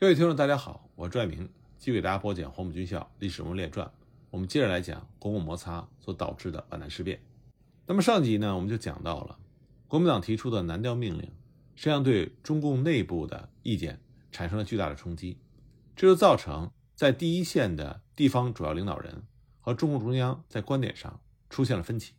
各位听众，大家好，我是拽明，继续给大家播讲《黄埔军校历史人物列传》。我们接着来讲国共摩擦所导致的皖南事变。那么上集呢，我们就讲到了国民党提出的南调命令，实际上对中共内部的意见产生了巨大的冲击，这就造成在第一线的地方主要领导人和中共中央在观点上出现了分歧。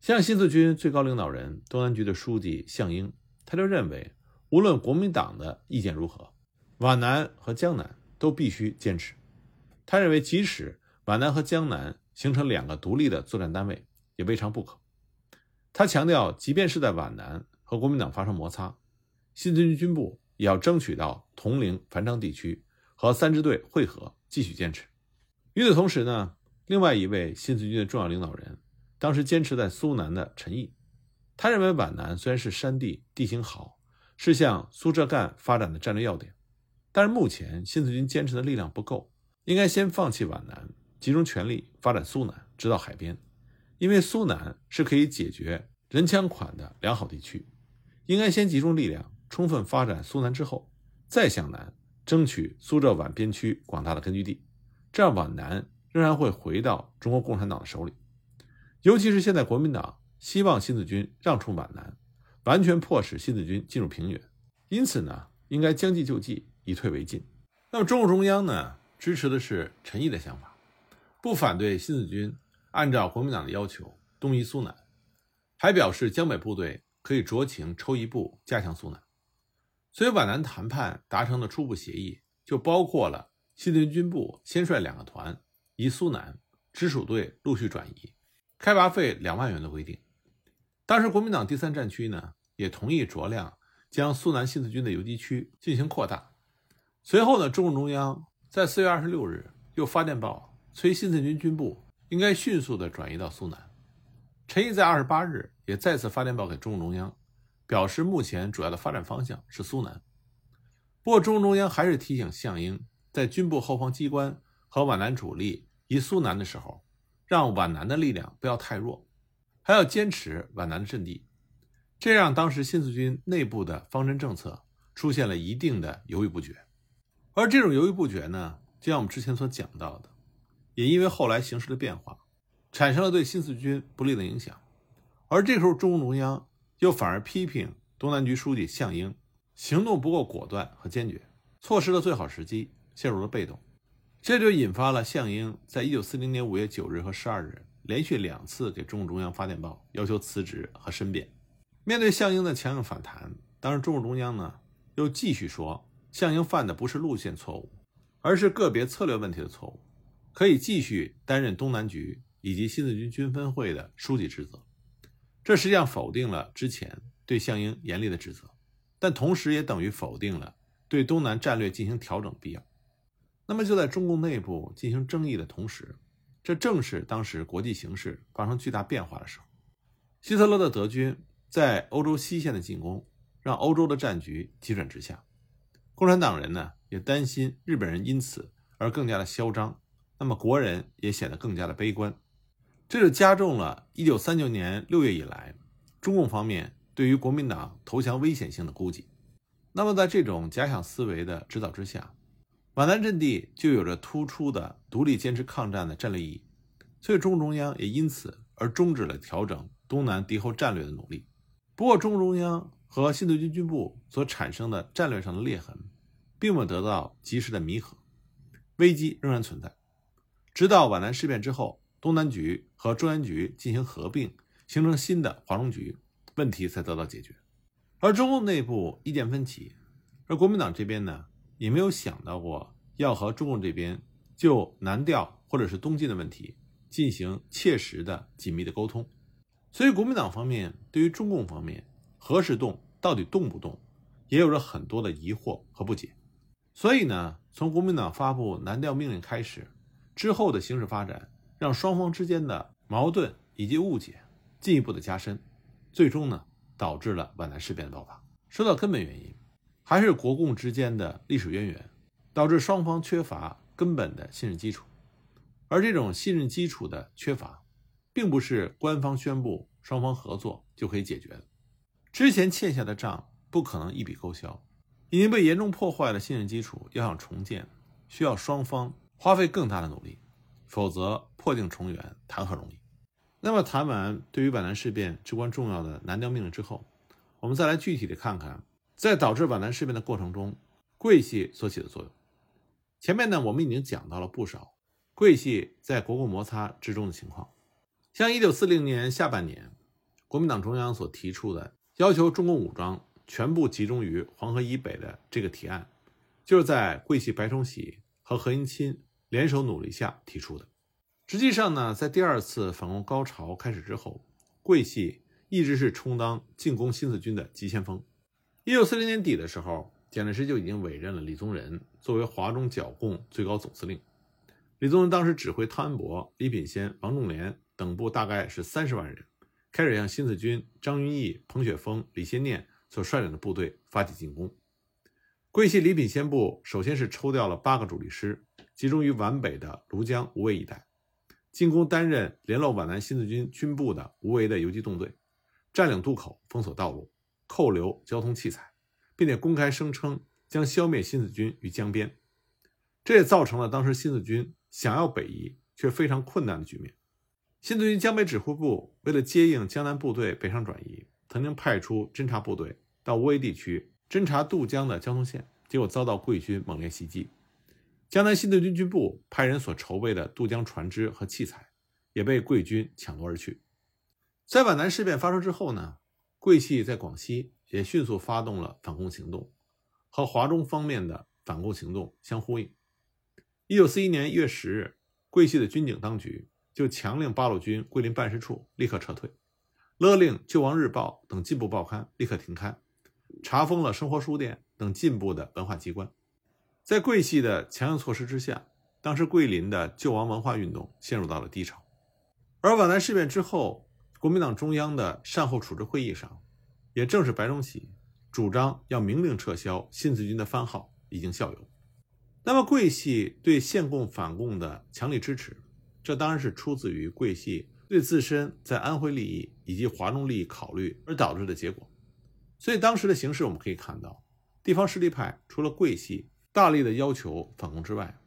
像新四军最高领导人东南局的书记项英，他就认为，无论国民党的意见如何。皖南和江南都必须坚持。他认为，即使皖南和江南形成两个独立的作战单位，也未尝不可。他强调，即便是在皖南和国民党发生摩擦，新四军军部也要争取到铜陵、繁昌地区和三支队会合，继续坚持。与此同时呢，另外一位新四军的重要领导人，当时坚持在苏南的陈毅，他认为皖南虽然是山地，地形好，是向苏浙赣发展的战略要点。但是目前新四军坚持的力量不够，应该先放弃皖南，集中全力发展苏南，直到海边，因为苏南是可以解决人枪款的良好地区。应该先集中力量，充分发展苏南之后，再向南争取苏浙皖边区广大的根据地，这样皖南仍然会回到中国共产党的手里。尤其是现在国民党希望新四军让出皖南，完全迫使新四军进入平原，因此呢，应该将计就计。以退为进。那么，中共中央呢，支持的是陈毅的想法，不反对新四军按照国民党的要求东移苏南，还表示江北部队可以酌情抽一部加强苏南。所以，皖南谈判达成的初步协议就包括了新四军军部先率两个团移苏南，直属队陆续转移，开拔费两万元的规定。当时，国民党第三战区呢，也同意酌量将苏南新四军的游击区进行扩大。随后呢，中共中央在四月二十六日又发电报催新四军军部应该迅速的转移到苏南。陈毅在二十八日也再次发电报给中共中央，表示目前主要的发展方向是苏南。不过，中共中央还是提醒项英，在军部后方机关和皖南主力移苏南的时候，让皖南的力量不要太弱，还要坚持皖南的阵地。这让当时新四军内部的方针政策出现了一定的犹豫不决。而这种犹豫不决呢，就像我们之前所讲到的，也因为后来形势的变化，产生了对新四军不利的影响。而这时候，中共中央又反而批评东南局书记项英行动不够果断和坚决，错失了最好时机，陷入了被动。这就引发了项英在一九四零年五月九日和十二日连续两次给中共中央发电报，要求辞职和申辩。面对项英的强硬反弹，当时中共中央呢又继续说。项英犯的不是路线错误，而是个别策略问题的错误，可以继续担任东南局以及新四军军分会的书记职责。这实际上否定了之前对项英严厉的指责，但同时也等于否定了对东南战略进行调整必要。那么就在中共内部进行争议的同时，这正是当时国际形势发生巨大变化的时候。希特勒的德军在欧洲西线的进攻，让欧洲的战局急转直下。共产党人呢也担心日本人因此而更加的嚣张，那么国人也显得更加的悲观，这就加重了1939年6月以来中共方面对于国民党投降危险性的估计。那么在这种假想思维的指导之下，皖南阵地就有着突出的独立坚持抗战的战略意义，所以中共中央也因此而终止了调整东南敌后战略的努力。不过，中共中央。和新四军军部所产生的战略上的裂痕，并没有得到及时的弥合，危机仍然存在。直到皖南事变之后，东南局和中原局进行合并，形成新的华中局，问题才得到解决。而中共内部意见分歧，而国民党这边呢，也没有想到过要和中共这边就南调或者是东进的问题进行切实的紧密的沟通，所以国民党方面对于中共方面何时动？到底动不动，也有着很多的疑惑和不解。所以呢，从国民党发布南调命令开始，之后的形势发展，让双方之间的矛盾以及误解进一步的加深，最终呢，导致了皖南事变的爆发。说到根本原因，还是国共之间的历史渊源，导致双方缺乏根本的信任基础。而这种信任基础的缺乏，并不是官方宣布双方合作就可以解决的。之前欠下的账不可能一笔勾销，已经被严重破坏的信任基础要想重建，需要双方花费更大的努力，否则破镜重圆谈何容易？那么谈完对于皖南事变至关重要的南调命令之后，我们再来具体的看看，在导致皖南事变的过程中，桂系所起的作用。前面呢，我们已经讲到了不少桂系在国共摩擦之中的情况，像一九四零年下半年，国民党中央所提出的要求中共武装。全部集中于黄河以北的这个提案，就是在桂系白崇禧和何应钦联手努力下提出的。实际上呢，在第二次反攻高潮开始之后，桂系一直是充当进攻新四军的急先锋。一九四零年底的时候，蒋介石就已经委任了李宗仁作为华中剿共最高总司令。李宗仁当时指挥汤恩伯、李品仙、王仲廉等部，大概是三十万人，开始向新四军张云逸、彭雪枫、李先念。所率领的部队发起进攻，桂系礼品先部首先是抽调了八个主力师，集中于皖北的庐江、无为一带，进攻担任联络皖南新四军军部的无为的游击纵队，占领渡口，封锁道路，扣留交通器材，并且公开声称将消灭新四军于江边。这也造成了当时新四军想要北移却非常困难的局面。新四军江北指挥部为了接应江南部队北上转移，曾经派出侦察部队。到无为地区侦察渡江的交通线，结果遭到桂军猛烈袭击。江南新四军军部派人所筹备的渡江船只和器材，也被贵军抢夺而去。在皖南事变发生之后呢，桂系在广西也迅速发动了反攻行动，和华中方面的反攻行动相呼应。一九四一年一月十日，桂系的军警当局就强令八路军桂林办事处立刻撤退，勒令《救亡日报》等进步报刊立刻停刊。查封了生活书店等进步的文化机关，在桂系的强硬措施之下，当时桂林的救亡文化运动陷入到了低潮。而皖南事变之后，国民党中央的善后处置会议上，也正是白崇禧主张要明令撤销新四军的番号已经效尤。那么桂系对献共反共的强力支持，这当然是出自于桂系对自身在安徽利益以及华中利益考虑而导致的结果。所以当时的形势，我们可以看到，地方势力派除了桂系大力的要求反攻之外，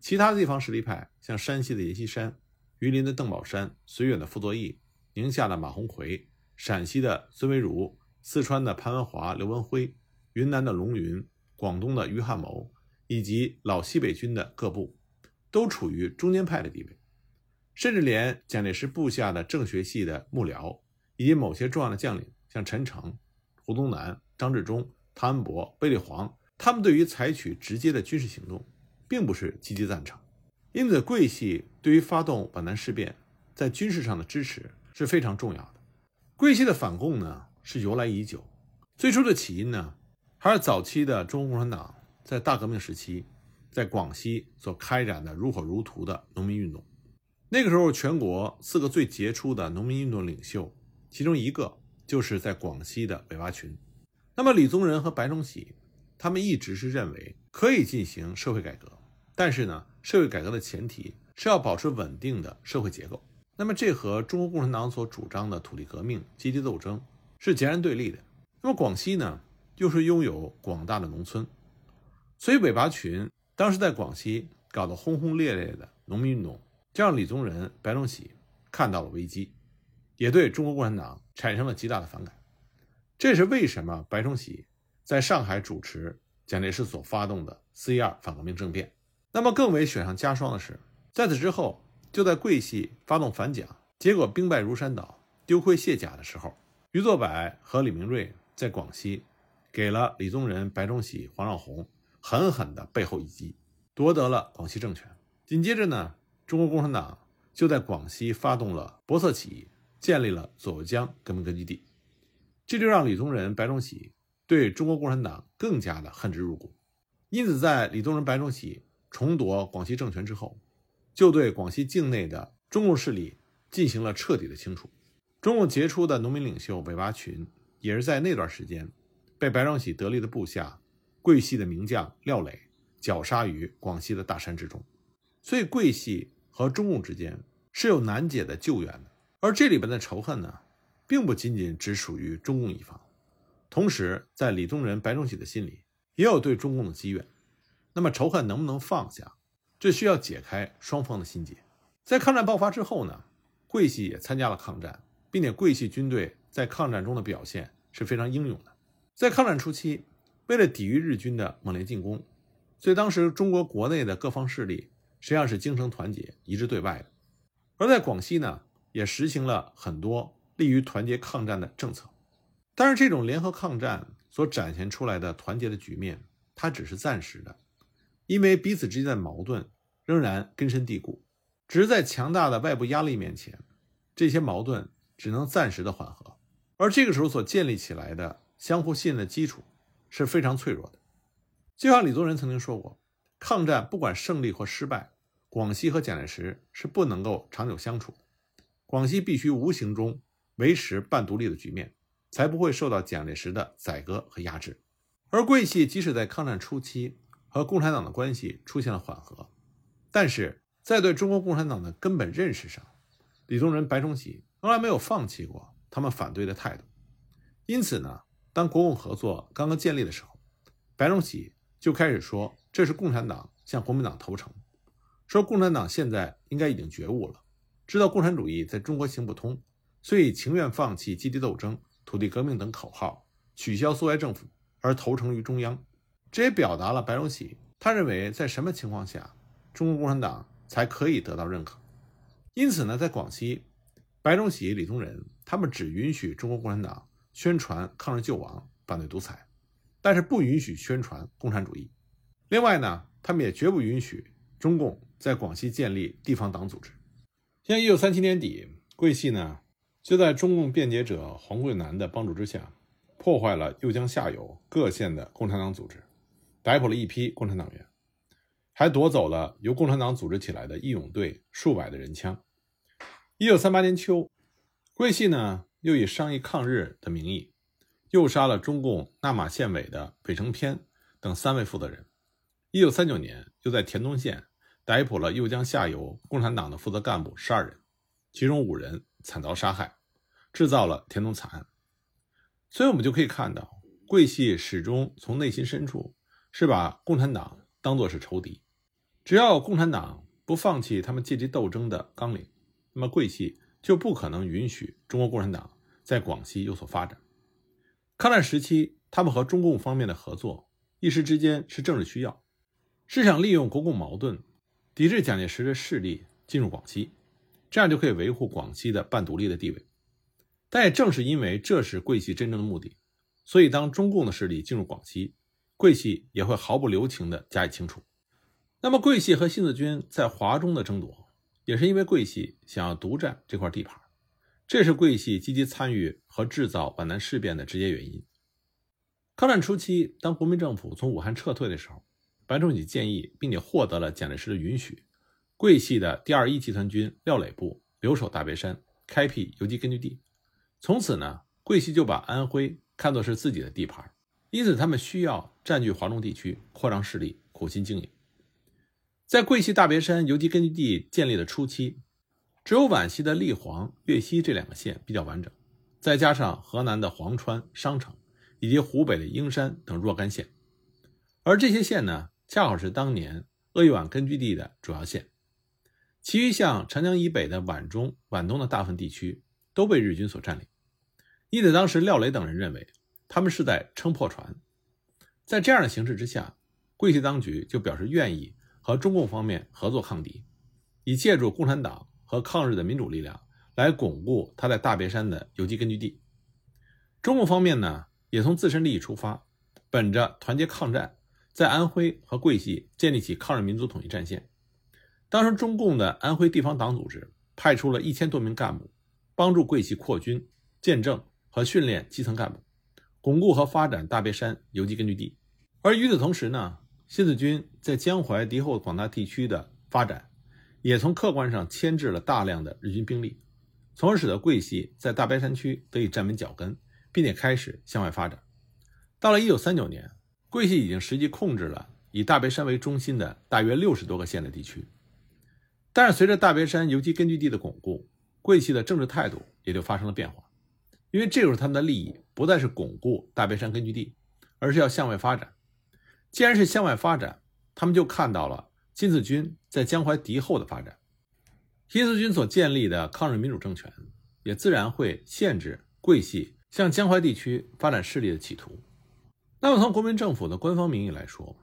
其他地方势力派，像山西的阎锡山、榆林的邓宝山、绥远的傅作义、宁夏的马鸿逵、陕西的孙维如、四川的潘文华、刘文辉、云南的龙云、广东的于汉谋，以及老西北军的各部，都处于中间派的地位，甚至连蒋介石部下的政学系的幕僚，以及某些重要的将领，像陈诚。胡宗南、张治中、汤恩伯、贝利煌，他们对于采取直接的军事行动，并不是积极赞成。因此，桂系对于发动皖南事变，在军事上的支持是非常重要的。桂系的反共呢，是由来已久。最初的起因呢，还是早期的中国共产党在大革命时期，在广西所开展的如火如荼的农民运动。那个时候，全国四个最杰出的农民运动领袖，其中一个。就是在广西的韦拔群，那么李宗仁和白崇禧，他们一直是认为可以进行社会改革，但是呢，社会改革的前提是要保持稳定的社会结构。那么这和中国共产党所主张的土地革命、阶级斗争是截然对立的。那么广西呢，又是拥有广大的农村，所以韦拔群当时在广西搞得轰轰烈烈的农民运动，就让李宗仁、白崇禧看到了危机。也对中国共产党产生了极大的反感，这是为什么白崇禧在上海主持蒋介石所发动的四一二反革命政变。那么更为雪上加霜的是，在此之后，就在桂系发动反蒋，结果兵败如山倒、丢盔卸甲的时候，余作柏和李明瑞在广西给了李宗仁、白崇禧、黄绍竑狠狠的背后一击，夺得了广西政权。紧接着呢，中国共产党就在广西发动了博色起义。建立了左右江革命根据地，这就让李宗仁、白崇禧对中国共产党更加的恨之入骨。因此，在李宗仁、白崇禧重夺广西政权之后，就对广西境内的中共势力进行了彻底的清除。中共杰出的农民领袖北洼群也是在那段时间被白崇禧得力的部下桂系的名将廖磊绞杀于广西的大山之中。所以，桂系和中共之间是有难解的旧怨的。而这里边的仇恨呢，并不仅仅只属于中共一方，同时在李宗仁、白崇禧的心里，也有对中共的积怨。那么仇恨能不能放下，这需要解开双方的心结。在抗战爆发之后呢，桂系也参加了抗战，并且桂系军队在抗战中的表现是非常英勇的。在抗战初期，为了抵御日军的猛烈进攻，所以当时中国国内的各方势力实际上是精诚团结、一致对外的。而在广西呢，也实行了很多利于团结抗战的政策。但是，这种联合抗战所展现出来的团结的局面，它只是暂时的，因为彼此之间的矛盾仍然根深蒂固。只是在强大的外部压力面前，这些矛盾只能暂时的缓和。而这个时候所建立起来的相互信任的基础是非常脆弱的。就像李宗仁曾经说过：“抗战不管胜利或失败，广西和蒋介石是不能够长久相处。广西必须无形中维持半独立的局面。”才不会受到蒋介石的宰割和压制，而桂系即使在抗战初期和共产党的关系出现了缓和，但是在对中国共产党的根本认识上，李宗仁、白崇禧从来没有放弃过他们反对的态度。因此呢，当国共合作刚刚建立的时候，白崇禧就开始说这是共产党向国民党投诚，说共产党现在应该已经觉悟了，知道共产主义在中国行不通，所以情愿放弃阶级斗争。土地革命等口号，取消苏维埃政府而投诚于中央，这也表达了白崇禧他认为在什么情况下中国共产党才可以得到认可。因此呢，在广西，白崇禧、李宗仁他们只允许中国共产党宣传抗日救亡、反对独裁，但是不允许宣传共产主义。另外呢，他们也绝不允许中共在广西建立地方党组织。像一九三七年底，桂系呢。就在中共辩解者黄桂南的帮助之下，破坏了右江下游各县的共产党组织，逮捕了一批共产党员，还夺走了由共产党组织起来的义勇队数百的人枪。一九三八年秋，桂系呢又以商议抗日的名义，诱杀了中共纳马县委的韦成偏等三位负责人。一九三九年，又在田东县逮捕了右江下游共产党的负责干部十二人，其中五人。惨遭杀害，制造了田东惨案。所以，我们就可以看到，桂系始终从内心深处是把共产党当作是仇敌。只要共产党不放弃他们阶级斗争的纲领，那么桂系就不可能允许中国共产党在广西有所发展。抗战时期，他们和中共方面的合作，一时之间是政治需要，是想利用国共矛盾，抵制蒋介石的势力进入广西。这样就可以维护广西的半独立的地位，但也正是因为这是桂系真正的目的，所以当中共的势力进入广西，桂系也会毫不留情地加以清除。那么，桂系和新四军在华中的争夺，也是因为桂系想要独占这块地盘，这是桂系积极参与和制造皖南事变的直接原因。抗战初期，当国民政府从武汉撤退的时候，白崇禧建议并且获得了蒋介石的允许。桂系的第二一集团军廖磊部留守大别山，开辟游击根据地。从此呢，桂系就把安徽看作是自己的地盘，因此他们需要占据华中地区，扩张势力，苦心经营。在桂系大别山游击根据地建立的初期，只有皖西的立黄、岳西这两个县比较完整，再加上河南的潢川、商城，以及湖北的英山等若干县，而这些县呢，恰好是当年鄂豫皖根据地的主要县。其余像长江以北的皖中、皖东的大部分地区都被日军所占领，因此当时廖磊等人认为他们是在撑破船。在这样的形势之下，桂系当局就表示愿意和中共方面合作抗敌，以借助共产党和抗日的民主力量来巩固他在大别山的游击根据地。中共方面呢，也从自身利益出发，本着团结抗战，在安徽和桂系建立起抗日民族统一战线。当时，中共的安徽地方党组织派出了一千多名干部，帮助桂系扩军、建政和训练基层干部，巩固和发展大别山游击根据地。而与此同时呢，新四军在江淮、敌后广大地区的发展，也从客观上牵制了大量的日军兵力，从而使得桂系在大别山区得以站稳脚跟，并且开始向外发展。到了1939年，桂系已经实际控制了以大别山为中心的大约六十多个县的地区。但是，随着大别山游击根据地的巩固，桂系的政治态度也就发生了变化。因为这时候他们的利益不再是巩固大别山根据地，而是要向外发展。既然是向外发展，他们就看到了新四军在江淮敌后的发展，新四军所建立的抗日民主政权，也自然会限制桂系向江淮地区发展势力的企图。那么，从国民政府的官方名义来说，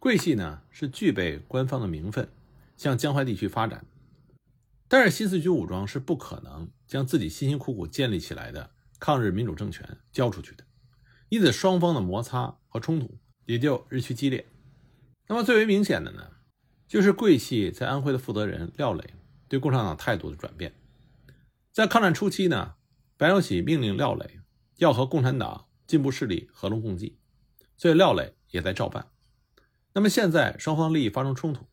桂系呢是具备官方的名分，向江淮地区发展。但是新四军武装是不可能将自己辛辛苦苦建立起来的抗日民主政权交出去的，因此双方的摩擦和冲突也就日趋激烈。那么最为明显的呢，就是桂系在安徽的负责人廖磊对共产党态度的转变。在抗战初期呢，白崇禧命令廖磊要和共产党进步势力合龙共济，所以廖磊也在照办。那么现在双方利益发生冲突，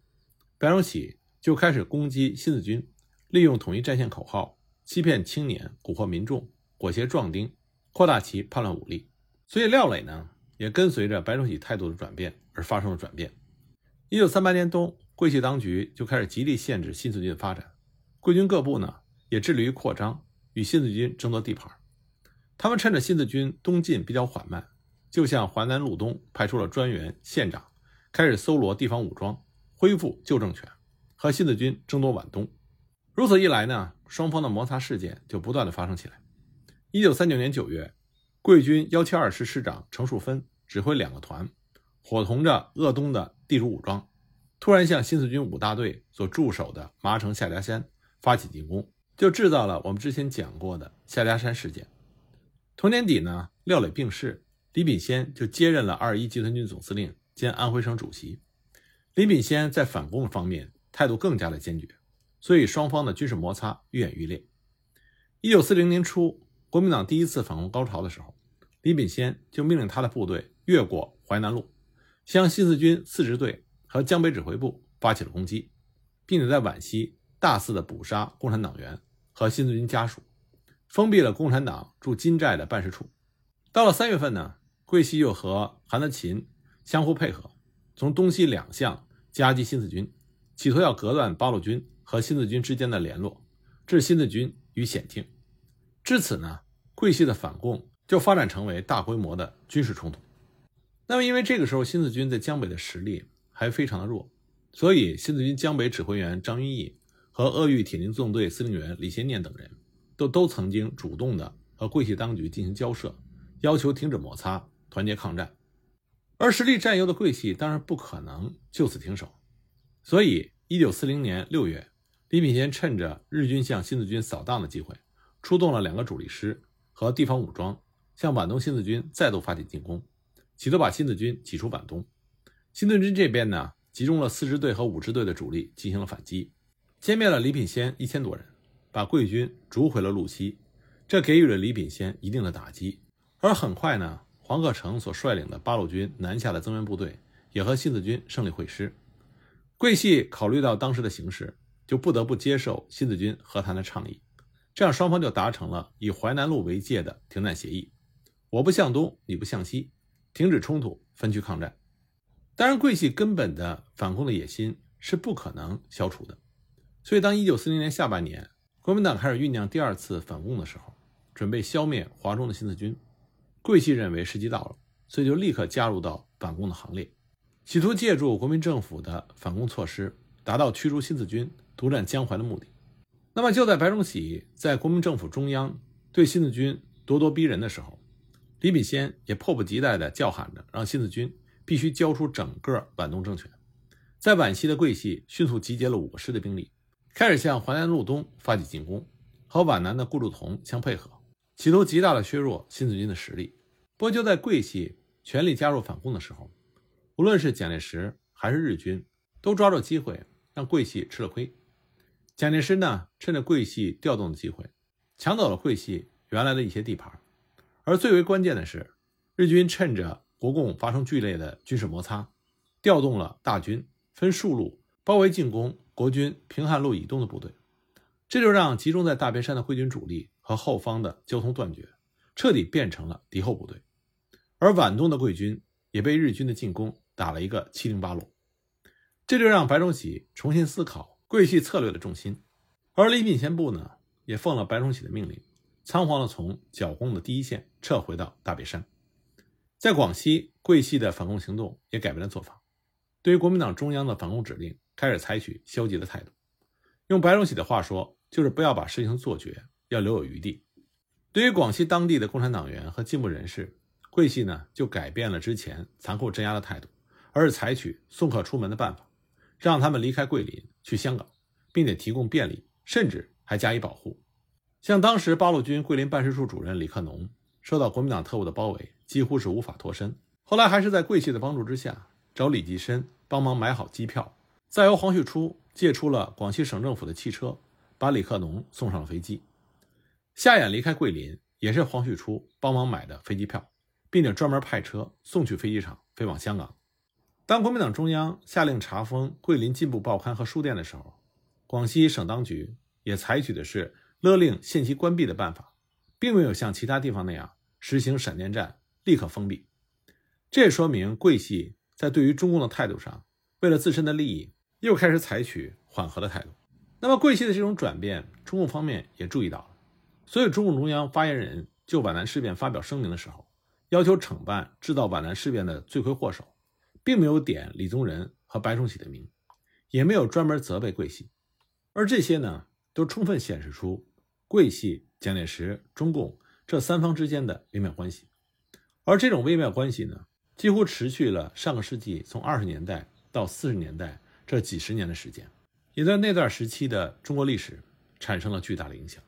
白崇禧就开始攻击新四军。利用统一战线口号欺骗青年、蛊惑民众、裹挟壮丁、扩大其叛乱武力，所以廖磊呢也跟随着白崇禧态度的转变而发生了转变。一九三八年冬，桂系当局就开始极力限制新四军的发展，桂军各部呢也致力于扩张，与新四军争夺地盘。他们趁着新四军东进比较缓慢，就向淮南路东派出了专员、县长，开始搜罗地方武装，恢复旧政权，和新四军争夺皖东。如此一来呢，双方的摩擦事件就不断的发生起来。一九三九年九月，桂军幺七二师师长程树芬指挥两个团，伙同着鄂东的地主武装，突然向新四军五大队所驻守的麻城下家山发起进攻，就制造了我们之前讲过的下家山事件。同年底呢，廖磊病逝，李秉先就接任了二一集团军总司令兼安徽省主席。李秉先在反攻方面态度更加的坚决。所以双方的军事摩擦愈演愈烈。一九四零年初，国民党第一次反攻高潮的时候，李秉先就命令他的部队越过淮南路，向新四军四支队和江北指挥部发起了攻击，并且在皖西大肆的捕杀共产党员和新四军家属，封闭了共产党驻金寨的办事处。到了三月份呢，桂系又和韩德勤相互配合，从东西两向夹击新四军，企图要隔断八路军。和新四军之间的联络，置新四军于险境。至此呢，桂系的反共就发展成为大规模的军事冲突。那么，因为这个时候新四军在江北的实力还非常的弱，所以新四军江北指挥员张云逸和鄂豫铁林纵队司令员李先念等人都都曾经主动的和桂系当局进行交涉，要求停止摩擦，团结抗战。而实力占优的桂系当然不可能就此停手，所以一九四零年六月。李品仙趁着日军向新四军扫荡的机会，出动了两个主力师和地方武装，向皖东新四军再度发起进攻，企图把新四军挤出皖东。新四军这边呢，集中了四支队和五支队的主力进行了反击，歼灭了李品仙一千多人，把桂军逐回了路西，这给予了李品仙一定的打击。而很快呢，黄克诚所率领的八路军南下的增援部队也和新四军胜利会师。桂系考虑到当时的形势。就不得不接受新四军和谈的倡议，这样双方就达成了以淮南路为界的停战协议。我不向东，你不向西，停止冲突，分区抗战。当然，桂系根本的反攻的野心是不可能消除的。所以，当1940年下半年国民党开始酝酿第二次反攻的时候，准备消灭华中的新四军，桂系认为时机到了，所以就立刻加入到反攻的行列，企图借助国民政府的反攻措施，达到驱逐新四军。独占江淮的目的，那么就在白崇禧在国民政府中央对新四军咄咄逼人的时候，李秉先也迫不及待地叫喊着，让新四军必须交出整个皖东政权。在皖西的桂系迅速集结了五个师的兵力，开始向淮南路东发起进攻，和皖南的顾祝同相配合，企图极大的削弱新四军的实力。不过就在桂系全力加入反攻的时候，无论是蒋介石还是日军，都抓住机会让桂系吃了亏。蒋介石呢，趁着桂系调动的机会，抢走了桂系原来的一些地盘，而最为关键的是，日军趁着国共发生剧烈的军事摩擦，调动了大军，分数路包围进攻国军平汉路以东的部队，这就让集中在大别山的桂军主力和后方的交通断绝，彻底变成了敌后部队，而皖东的桂军也被日军的进攻打了一个七零八落，这就让白崇禧重新思考。桂系策略的重心，而李品仙部呢，也奉了白崇禧的命令，仓皇的从剿共的第一线撤回到大别山。在广西，桂系的反共行动也改变了做法，对于国民党中央的反共指令开始采取消极的态度。用白崇禧的话说，就是不要把事情做绝，要留有余地。对于广西当地的共产党员和进步人士，桂系呢就改变了之前残酷镇压的态度，而是采取送客出门的办法，让他们离开桂林去香港，并且提供便利，甚至还加以保护。像当时八路军桂林办事处主任李克农，受到国民党特务的包围，几乎是无法脱身。后来还是在桂系的帮助之下，找李济深帮忙买好机票，再由黄旭初借出了广西省政府的汽车，把李克农送上了飞机。夏衍离开桂林，也是黄旭初帮忙买的飞机票，并且专门派车送去飞机场，飞往香港。当国民党中央下令查封桂林进步报刊和书店的时候，广西省当局也采取的是勒令限期关闭的办法，并没有像其他地方那样实行闪电战，立刻封闭。这也说明桂系在对于中共的态度上，为了自身的利益，又开始采取缓和的态度。那么，桂系的这种转变，中共方面也注意到了。所以，中共中央发言人就皖南事变发表声明的时候，要求惩办制造皖南事变的罪魁祸首，并没有点李宗仁和白崇禧的名，也没有专门责备桂系，而这些呢，都充分显示出桂系、蒋介石、中共这三方之间的微妙关系。而这种微妙关系呢，几乎持续了上个世纪从二十年代到四十年代这几十年的时间，也在那段时期的中国历史产生了巨大的影响。